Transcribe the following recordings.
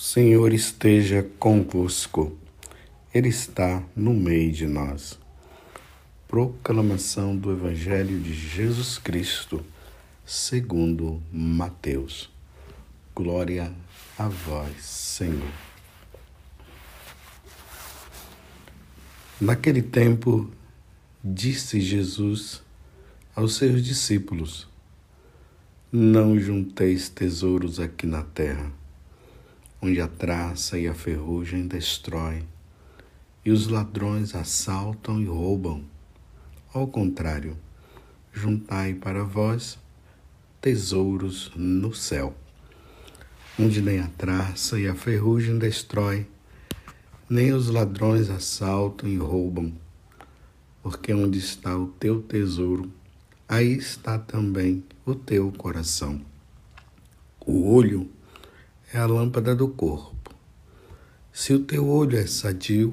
Senhor esteja convosco, Ele está no meio de nós. Proclamação do Evangelho de Jesus Cristo, segundo Mateus. Glória a vós, Senhor. Naquele tempo, disse Jesus aos seus discípulos: Não junteis tesouros aqui na terra onde a traça e a ferrugem destrói, e os ladrões assaltam e roubam. Ao contrário, juntai para vós tesouros no céu, onde nem a traça e a ferrugem destrói, nem os ladrões assaltam e roubam. Porque onde está o teu tesouro, aí está também o teu coração. O olho é a lâmpada do corpo. Se o teu olho é sadio,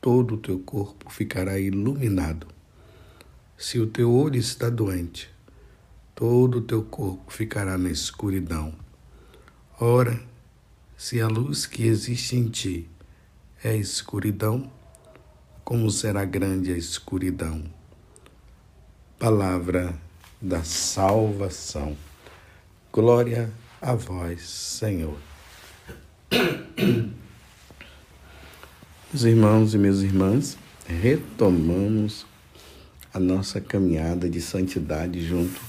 todo o teu corpo ficará iluminado. Se o teu olho está doente, todo o teu corpo ficará na escuridão. Ora, se a luz que existe em ti é escuridão, como será grande a escuridão? Palavra da salvação. Glória a a vós, Senhor. Meus irmãos e minhas irmãs, retomamos a nossa caminhada de santidade junto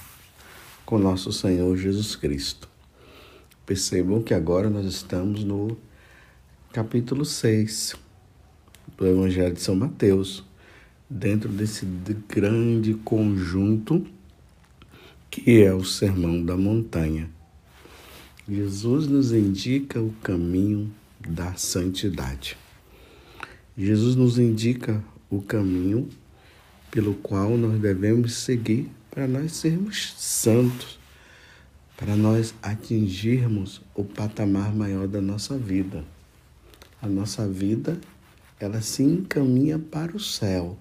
com nosso Senhor Jesus Cristo. Percebam que agora nós estamos no capítulo 6 do Evangelho de São Mateus, dentro desse grande conjunto que é o Sermão da Montanha. Jesus nos indica o caminho da santidade. Jesus nos indica o caminho pelo qual nós devemos seguir para nós sermos santos, para nós atingirmos o patamar maior da nossa vida. A nossa vida, ela se encaminha para o céu,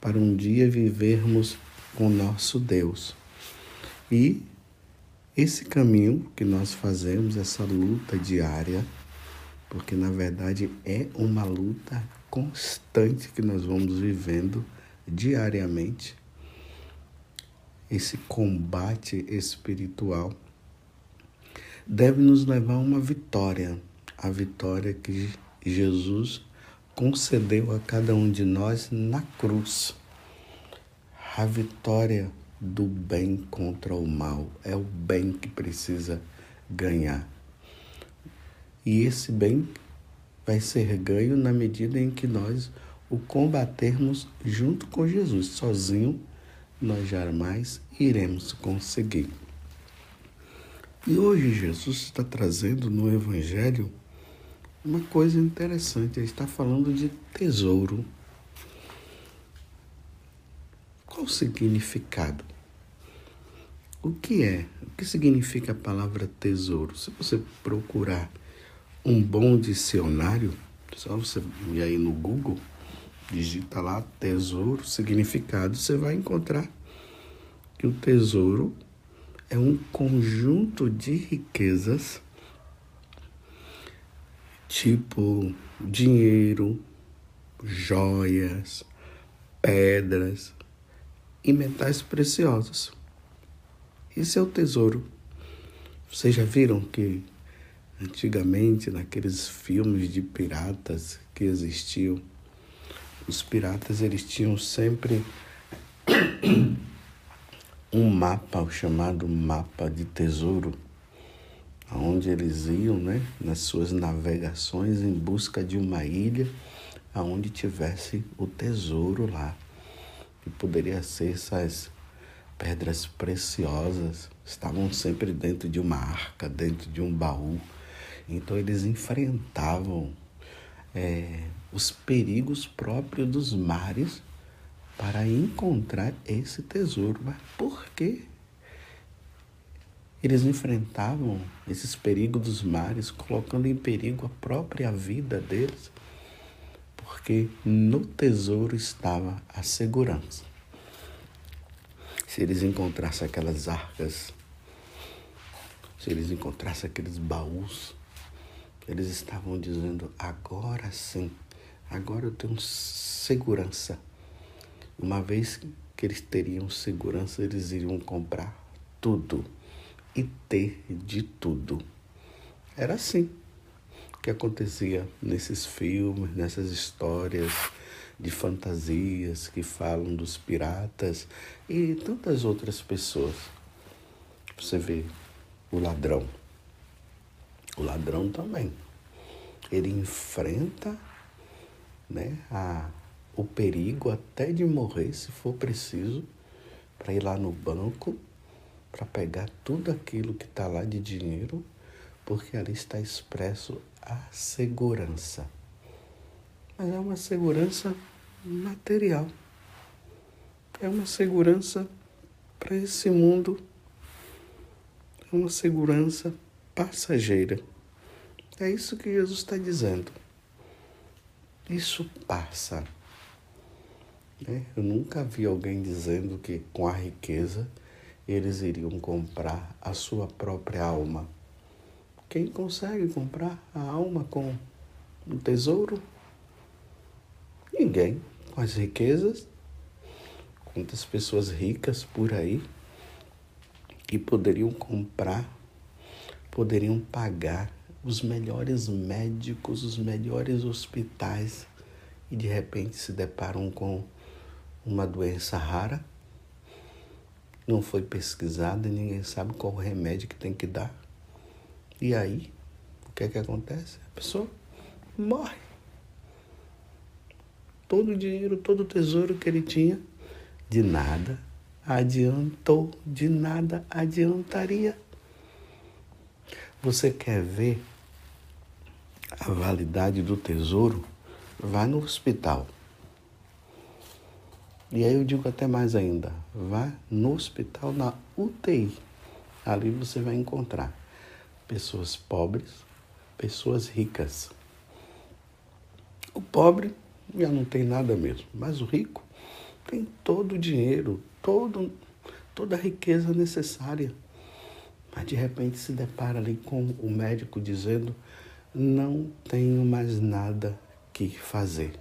para um dia vivermos com nosso Deus. E esse caminho que nós fazemos, essa luta diária, porque na verdade é uma luta constante que nós vamos vivendo diariamente, esse combate espiritual, deve nos levar a uma vitória, a vitória que Jesus concedeu a cada um de nós na cruz. A vitória do bem contra o mal. É o bem que precisa ganhar. E esse bem vai ser ganho na medida em que nós o combatermos junto com Jesus. Sozinho, nós jamais iremos conseguir. E hoje Jesus está trazendo no Evangelho uma coisa interessante. Ele está falando de tesouro. Qual o significado? O que é? O que significa a palavra tesouro? Se você procurar um bom dicionário, só você ir aí no Google, digita lá tesouro, significado, você vai encontrar que o tesouro é um conjunto de riquezas, tipo dinheiro, joias, pedras, e metais preciosos. Esse é o tesouro. Vocês já viram que antigamente, naqueles filmes de piratas que existiam, os piratas eles tinham sempre um mapa, o chamado mapa de tesouro, onde eles iam, né, nas suas navegações em busca de uma ilha aonde tivesse o tesouro lá que poderia ser essas pedras preciosas, estavam sempre dentro de uma arca, dentro de um baú. Então eles enfrentavam é, os perigos próprios dos mares para encontrar esse tesouro. Mas por quê? Eles enfrentavam esses perigos dos mares, colocando em perigo a própria vida deles porque no tesouro estava a segurança. Se eles encontrassem aquelas arcas, se eles encontrassem aqueles baús, Eles estavam dizendo: agora sim, agora eu tenho segurança. Uma vez que eles teriam segurança, eles iriam comprar tudo e ter de tudo. Era assim que acontecia nesses filmes, nessas histórias de fantasias que falam dos piratas e tantas outras pessoas. Você vê o ladrão. O ladrão também. Ele enfrenta né, a, o perigo até de morrer, se for preciso, para ir lá no banco, para pegar tudo aquilo que está lá de dinheiro, porque ali está expresso a segurança. Mas é uma segurança material. É uma segurança para esse mundo. É uma segurança passageira. É isso que Jesus está dizendo. Isso passa. Né? Eu nunca vi alguém dizendo que com a riqueza eles iriam comprar a sua própria alma. Quem consegue comprar a alma com um tesouro? Ninguém. Com as riquezas, quantas pessoas ricas por aí que poderiam comprar, poderiam pagar os melhores médicos, os melhores hospitais e de repente se deparam com uma doença rara, não foi pesquisada e ninguém sabe qual o remédio que tem que dar. E aí, o que é que acontece? A pessoa morre todo o dinheiro, todo o tesouro que ele tinha, de nada adiantou, de nada adiantaria. Você quer ver a validade do tesouro? Vá no hospital. E aí eu digo até mais ainda, vá no hospital na UTI. Ali você vai encontrar pessoas pobres, pessoas ricas. O pobre já não tem nada mesmo. Mas o rico tem todo o dinheiro, todo, toda a riqueza necessária. Mas de repente se depara ali com o médico dizendo: não tenho mais nada que fazer.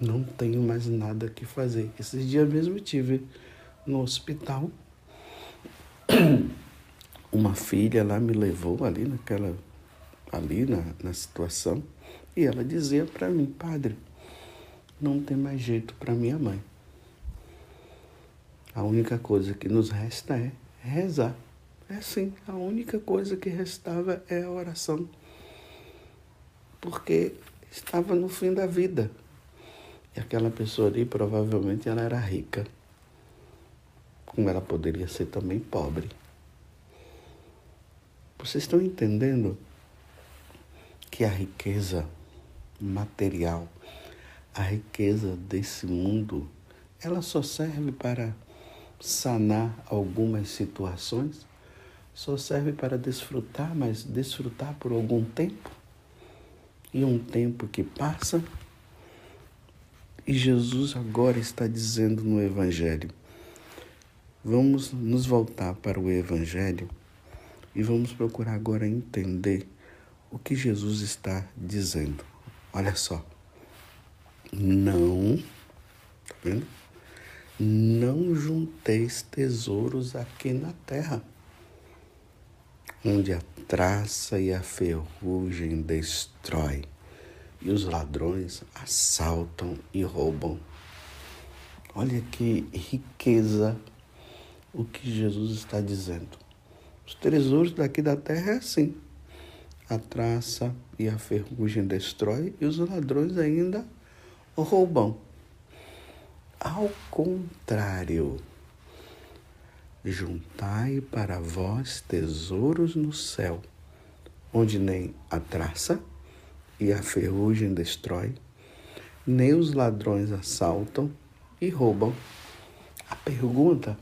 Não tenho mais nada que fazer. Esses dias mesmo tive no hospital. Uma filha lá me levou ali naquela ali na, na situação e ela dizia para mim, padre, não tem mais jeito para minha mãe. A única coisa que nos resta é rezar. É sim, a única coisa que restava é a oração. Porque estava no fim da vida. E aquela pessoa ali provavelmente ela era rica. Como ela poderia ser também pobre. Vocês estão entendendo que a riqueza material, a riqueza desse mundo, ela só serve para sanar algumas situações, só serve para desfrutar, mas desfrutar por algum tempo. E um tempo que passa, e Jesus agora está dizendo no Evangelho. Vamos nos voltar para o Evangelho e vamos procurar agora entender o que Jesus está dizendo. Olha só. Não, tá vendo? Não junteis tesouros aqui na terra, onde a traça e a ferrugem destrói, e os ladrões assaltam e roubam. Olha que riqueza o que Jesus está dizendo. Os tesouros daqui da terra é assim a traça e a ferrugem destrói e os ladrões ainda roubam. Ao contrário, juntai para vós tesouros no céu, onde nem a traça e a ferrugem destrói, nem os ladrões assaltam e roubam. A pergunta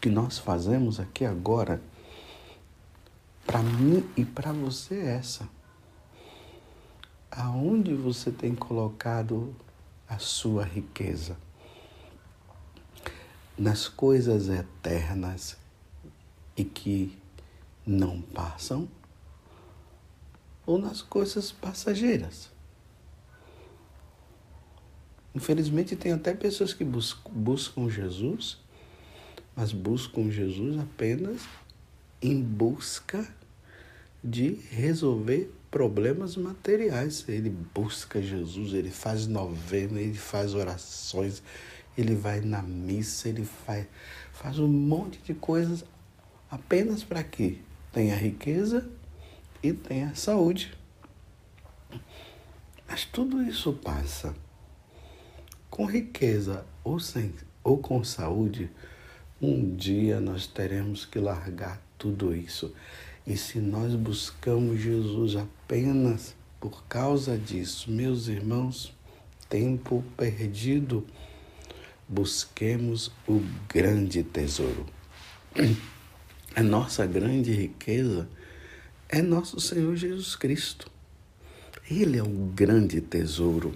que nós fazemos aqui agora para mim e para você é essa. Aonde você tem colocado a sua riqueza? Nas coisas eternas e que não passam? ou nas coisas passageiras. Infelizmente, tem até pessoas que buscam Jesus, mas buscam Jesus apenas em busca de resolver problemas materiais. Ele busca Jesus, ele faz novena, ele faz orações, ele vai na missa, ele faz, faz um monte de coisas apenas para que tenha riqueza e tenha saúde. Mas tudo isso passa. Com riqueza ou, sem, ou com saúde, um dia nós teremos que largar tudo isso e se nós buscamos Jesus apenas por causa disso, meus irmãos, tempo perdido, busquemos o grande tesouro. A nossa grande riqueza é nosso Senhor Jesus Cristo. Ele é o grande tesouro.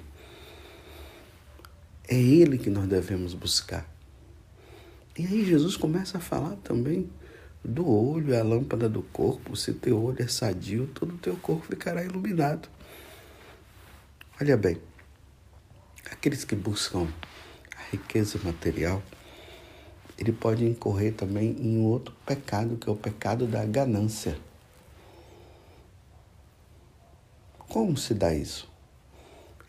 É Ele que nós devemos buscar. E aí Jesus começa a falar também do olho é a lâmpada do corpo. Se teu olho é sadio, todo o teu corpo ficará iluminado. Olha bem, aqueles que buscam a riqueza material, ele pode incorrer também em outro pecado, que é o pecado da ganância. Como se dá isso?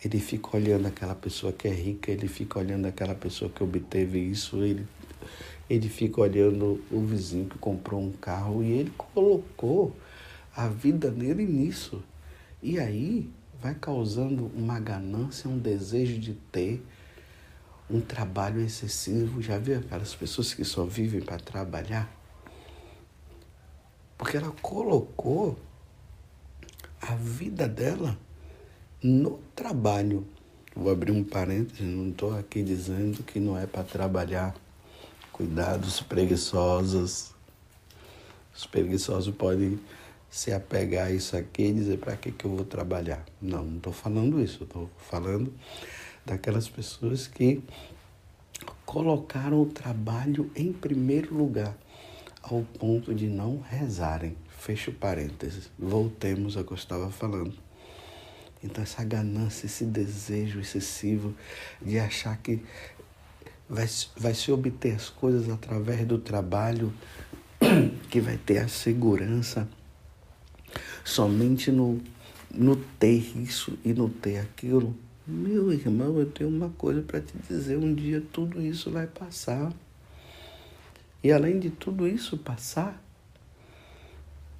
Ele fica olhando aquela pessoa que é rica, ele fica olhando aquela pessoa que obteve isso, ele ele fica olhando o vizinho que comprou um carro e ele colocou a vida dele nisso. E aí vai causando uma ganância, um desejo de ter um trabalho excessivo. Já viu aquelas pessoas que só vivem para trabalhar? Porque ela colocou a vida dela no trabalho. Vou abrir um parênteses, não estou aqui dizendo que não é para trabalhar Cuidados preguiçosos. Os preguiçosos podem se apegar a isso aqui e dizer para que, que eu vou trabalhar. Não, não estou falando isso. Estou falando daquelas pessoas que colocaram o trabalho em primeiro lugar, ao ponto de não rezarem. Fecho parênteses. Voltemos ao que eu estava falando. Então, essa ganância, esse desejo excessivo de achar que vai, vai se obter as coisas através do trabalho, que vai ter a segurança somente no, no ter isso e no ter aquilo. Meu irmão, eu tenho uma coisa para te dizer: um dia tudo isso vai passar. E além de tudo isso passar,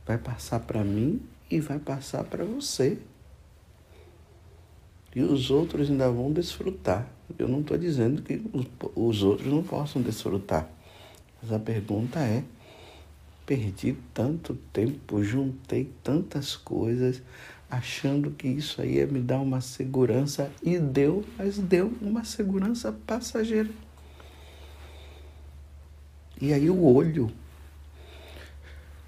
vai passar para mim e vai passar para você. E os outros ainda vão desfrutar. Eu não estou dizendo que os, os outros não possam desfrutar. Mas a pergunta é: perdi tanto tempo, juntei tantas coisas, achando que isso aí ia me dar uma segurança e deu, mas deu uma segurança passageira. E aí o olho,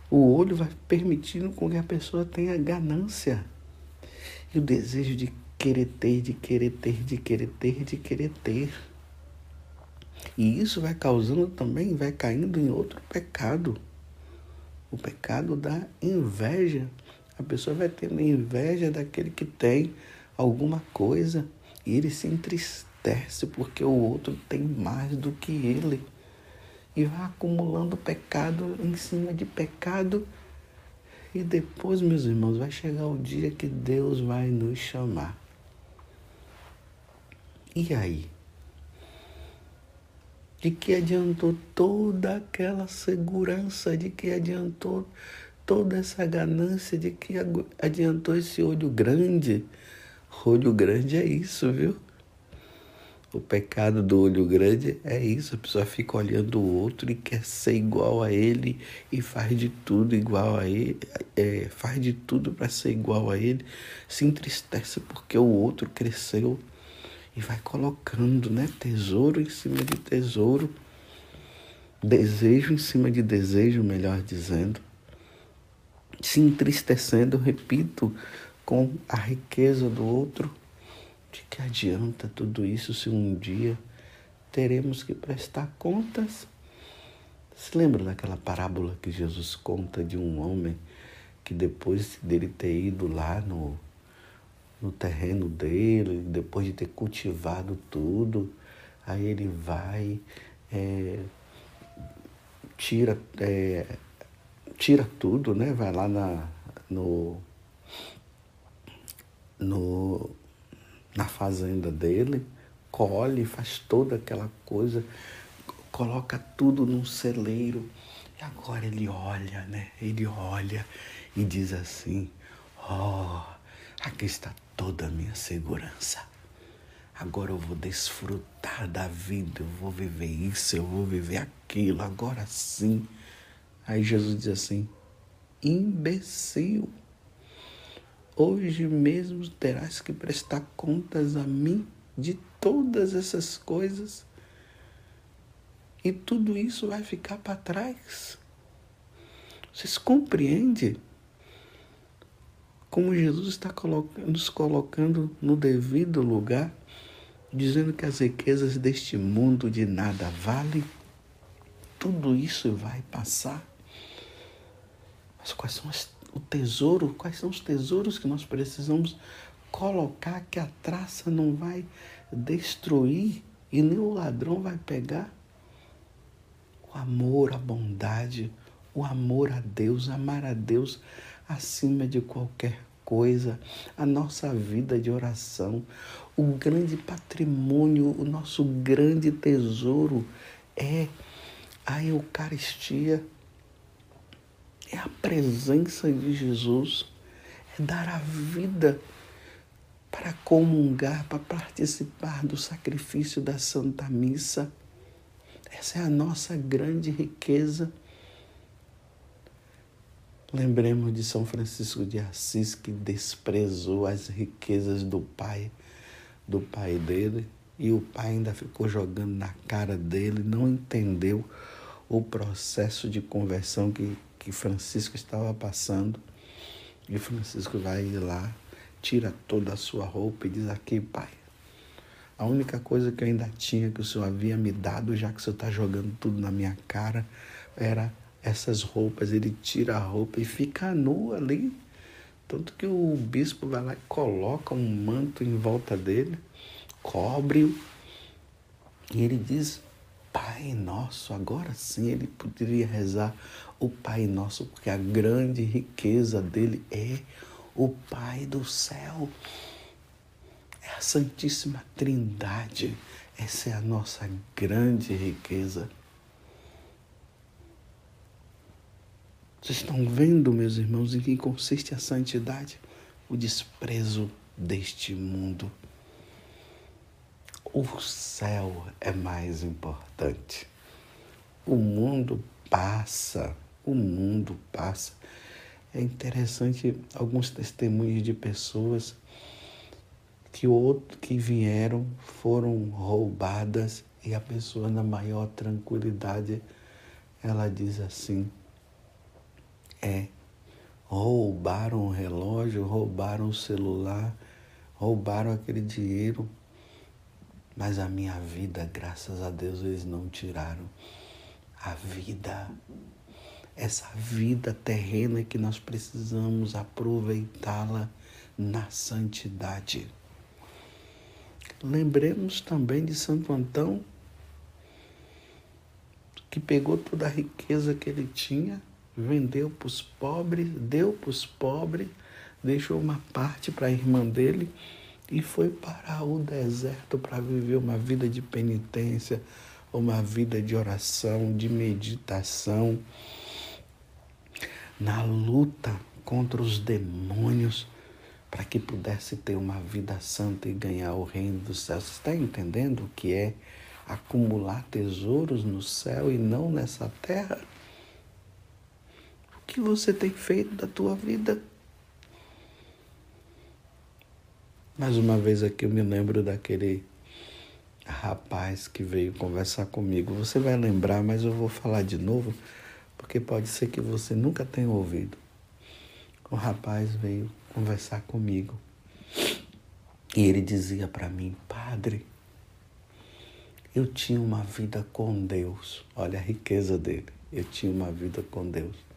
o olho vai permitindo com que a pessoa tenha ganância e o desejo de querer ter, de querer ter, de querer ter, de querer ter. E isso vai causando também, vai caindo em outro pecado. O pecado da inveja. A pessoa vai tendo inveja daquele que tem alguma coisa e ele se entristece porque o outro tem mais do que ele. E vai acumulando pecado em cima de pecado. E depois, meus irmãos, vai chegar o dia que Deus vai nos chamar. E aí? De que adiantou toda aquela segurança? De que adiantou toda essa ganância? De que adiantou esse olho grande? Olho grande é isso, viu? O pecado do olho grande é isso. A pessoa fica olhando o outro e quer ser igual a ele e faz de tudo igual a ele, é, faz de tudo para ser igual a ele. Se entristece porque o outro cresceu e vai colocando, né, tesouro em cima de tesouro, desejo em cima de desejo, melhor dizendo, se entristecendo, repito, com a riqueza do outro. De que adianta tudo isso se um dia teremos que prestar contas? Se lembra daquela parábola que Jesus conta de um homem que depois dele ter ido lá no, no terreno dele, depois de ter cultivado tudo, aí ele vai, é, tira, é, tira tudo, né? Vai lá na, no, no, na fazenda dele, colhe, faz toda aquela coisa, coloca tudo num celeiro. E agora ele olha, né? Ele olha e diz assim: Ó, oh, aqui está toda a minha segurança. Agora eu vou desfrutar da vida, eu vou viver isso, eu vou viver aquilo, agora sim. Aí Jesus diz assim: imbecil, hoje mesmo terás que prestar contas a mim de todas essas coisas. E tudo isso vai ficar para trás. Vocês compreendem? Como Jesus está nos colocando no devido lugar, dizendo que as riquezas deste mundo de nada valem, tudo isso vai passar. Mas quais são as, o tesouro? Quais são os tesouros que nós precisamos colocar que a traça não vai destruir e nem o ladrão vai pegar? O amor, a bondade, o amor a Deus, amar a Deus acima de qualquer coisa, a nossa vida de oração, o grande patrimônio, o nosso grande tesouro é a Eucaristia, é a presença de Jesus, é dar a vida para comungar, para participar do sacrifício da Santa Missa. Essa é a nossa grande riqueza. Lembremos de São Francisco de Assis que desprezou as riquezas do pai, do pai dele, e o pai ainda ficou jogando na cara dele, não entendeu o processo de conversão que, que Francisco estava passando. E Francisco vai lá, tira toda a sua roupa e diz aqui, pai, a única coisa que eu ainda tinha que o senhor havia me dado, já que o senhor está jogando tudo na minha cara, era essas roupas, ele tira a roupa e fica nu ali. Tanto que o bispo vai lá e coloca um manto em volta dele, cobre-o, e ele diz: Pai Nosso, agora sim ele poderia rezar o Pai Nosso, porque a grande riqueza dele é o Pai do céu. É a Santíssima Trindade. Essa é a nossa grande riqueza. Vocês estão vendo, meus irmãos, em que consiste a santidade? O desprezo deste mundo. O céu é mais importante. O mundo passa, o mundo passa. É interessante alguns testemunhos de pessoas que outro que vieram foram roubadas e a pessoa na maior tranquilidade ela diz assim: é. Roubaram o relógio, roubaram o celular, roubaram aquele dinheiro, mas a minha vida, graças a Deus, eles não tiraram. A vida, essa vida terrena que nós precisamos aproveitá-la na santidade. Lembremos também de Santo Antão, que pegou toda a riqueza que ele tinha vendeu para os pobres, deu para os pobres, deixou uma parte para a irmã dele e foi para o deserto para viver uma vida de penitência, uma vida de oração, de meditação, na luta contra os demônios, para que pudesse ter uma vida santa e ganhar o reino dos céus. Você está entendendo o que é acumular tesouros no céu e não nessa terra? Que você tem feito da tua vida? Mais uma vez aqui eu me lembro daquele rapaz que veio conversar comigo. Você vai lembrar, mas eu vou falar de novo, porque pode ser que você nunca tenha ouvido. O rapaz veio conversar comigo e ele dizia para mim, padre, eu tinha uma vida com Deus. Olha a riqueza dele. Eu tinha uma vida com Deus.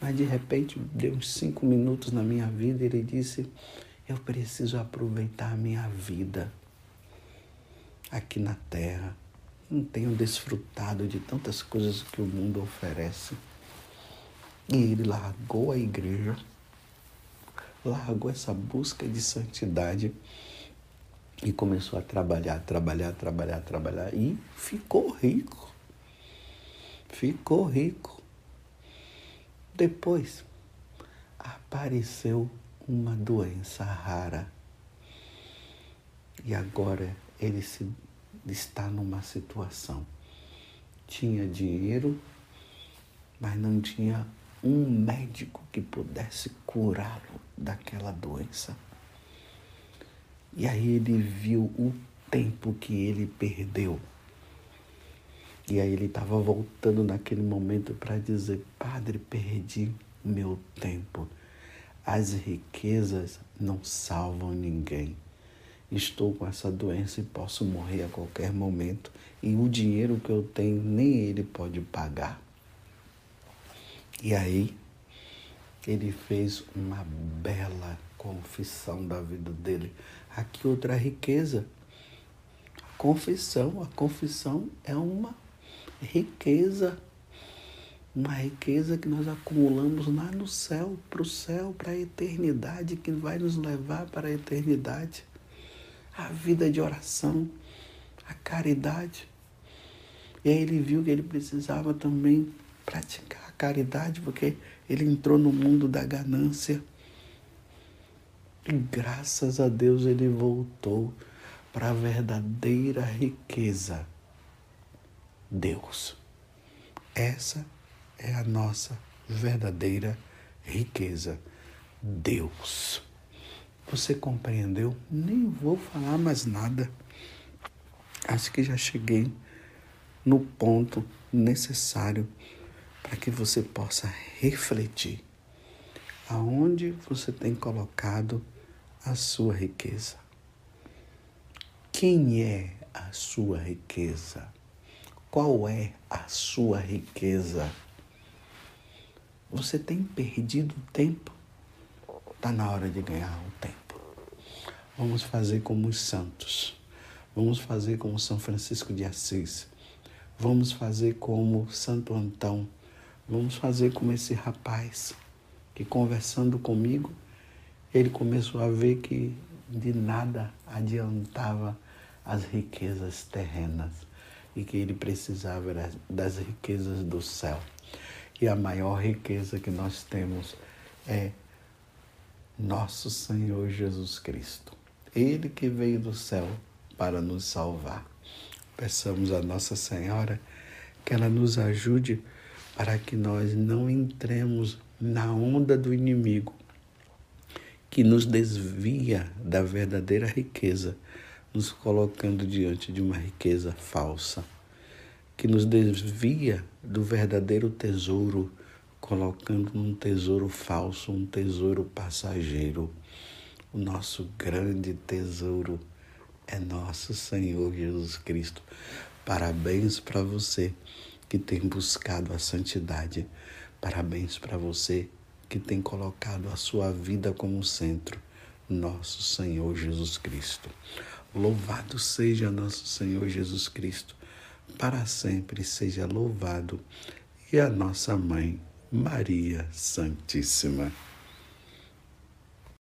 Mas de repente, deu uns cinco minutos na minha vida e ele disse: Eu preciso aproveitar a minha vida aqui na terra. Não tenho desfrutado de tantas coisas que o mundo oferece. E ele largou a igreja, largou essa busca de santidade e começou a trabalhar, trabalhar, trabalhar, trabalhar e ficou rico. Ficou rico. Depois apareceu uma doença rara. E agora ele se, está numa situação. Tinha dinheiro, mas não tinha um médico que pudesse curá-lo daquela doença. E aí ele viu o tempo que ele perdeu. E aí ele estava voltando naquele momento para dizer: Padre, perdi meu tempo. As riquezas não salvam ninguém. Estou com essa doença e posso morrer a qualquer momento. E o dinheiro que eu tenho, nem ele pode pagar. E aí, ele fez uma bela confissão da vida dele. Aqui outra riqueza. Confissão, a confissão é uma riqueza uma riqueza que nós acumulamos lá no céu, para o céu, para a eternidade, que vai nos levar para a eternidade. A vida de oração, a caridade. E aí ele viu que ele precisava também praticar a caridade, porque ele entrou no mundo da ganância. E graças a Deus ele voltou para a verdadeira riqueza. Deus. Essa é a nossa verdadeira riqueza. Deus. Você compreendeu? Nem vou falar mais nada. Acho que já cheguei no ponto necessário para que você possa refletir aonde você tem colocado a sua riqueza. Quem é a sua riqueza? Qual é a sua riqueza? Você tem perdido tempo? Está na hora de ganhar o tempo. Vamos fazer como os santos. Vamos fazer como São Francisco de Assis. Vamos fazer como Santo Antão. Vamos fazer como esse rapaz que, conversando comigo, ele começou a ver que de nada adiantava as riquezas terrenas e que ele precisava das riquezas do céu. E a maior riqueza que nós temos é nosso Senhor Jesus Cristo. Ele que veio do céu para nos salvar. Peçamos a Nossa Senhora que ela nos ajude para que nós não entremos na onda do inimigo que nos desvia da verdadeira riqueza, nos colocando diante de uma riqueza falsa que nos desvia do verdadeiro tesouro, colocando um tesouro falso, um tesouro passageiro. O nosso grande tesouro é nosso Senhor Jesus Cristo. Parabéns para você que tem buscado a santidade. Parabéns para você que tem colocado a sua vida como centro, nosso Senhor Jesus Cristo. Louvado seja nosso Senhor Jesus Cristo para sempre seja louvado, e a nossa mãe, Maria Santíssima.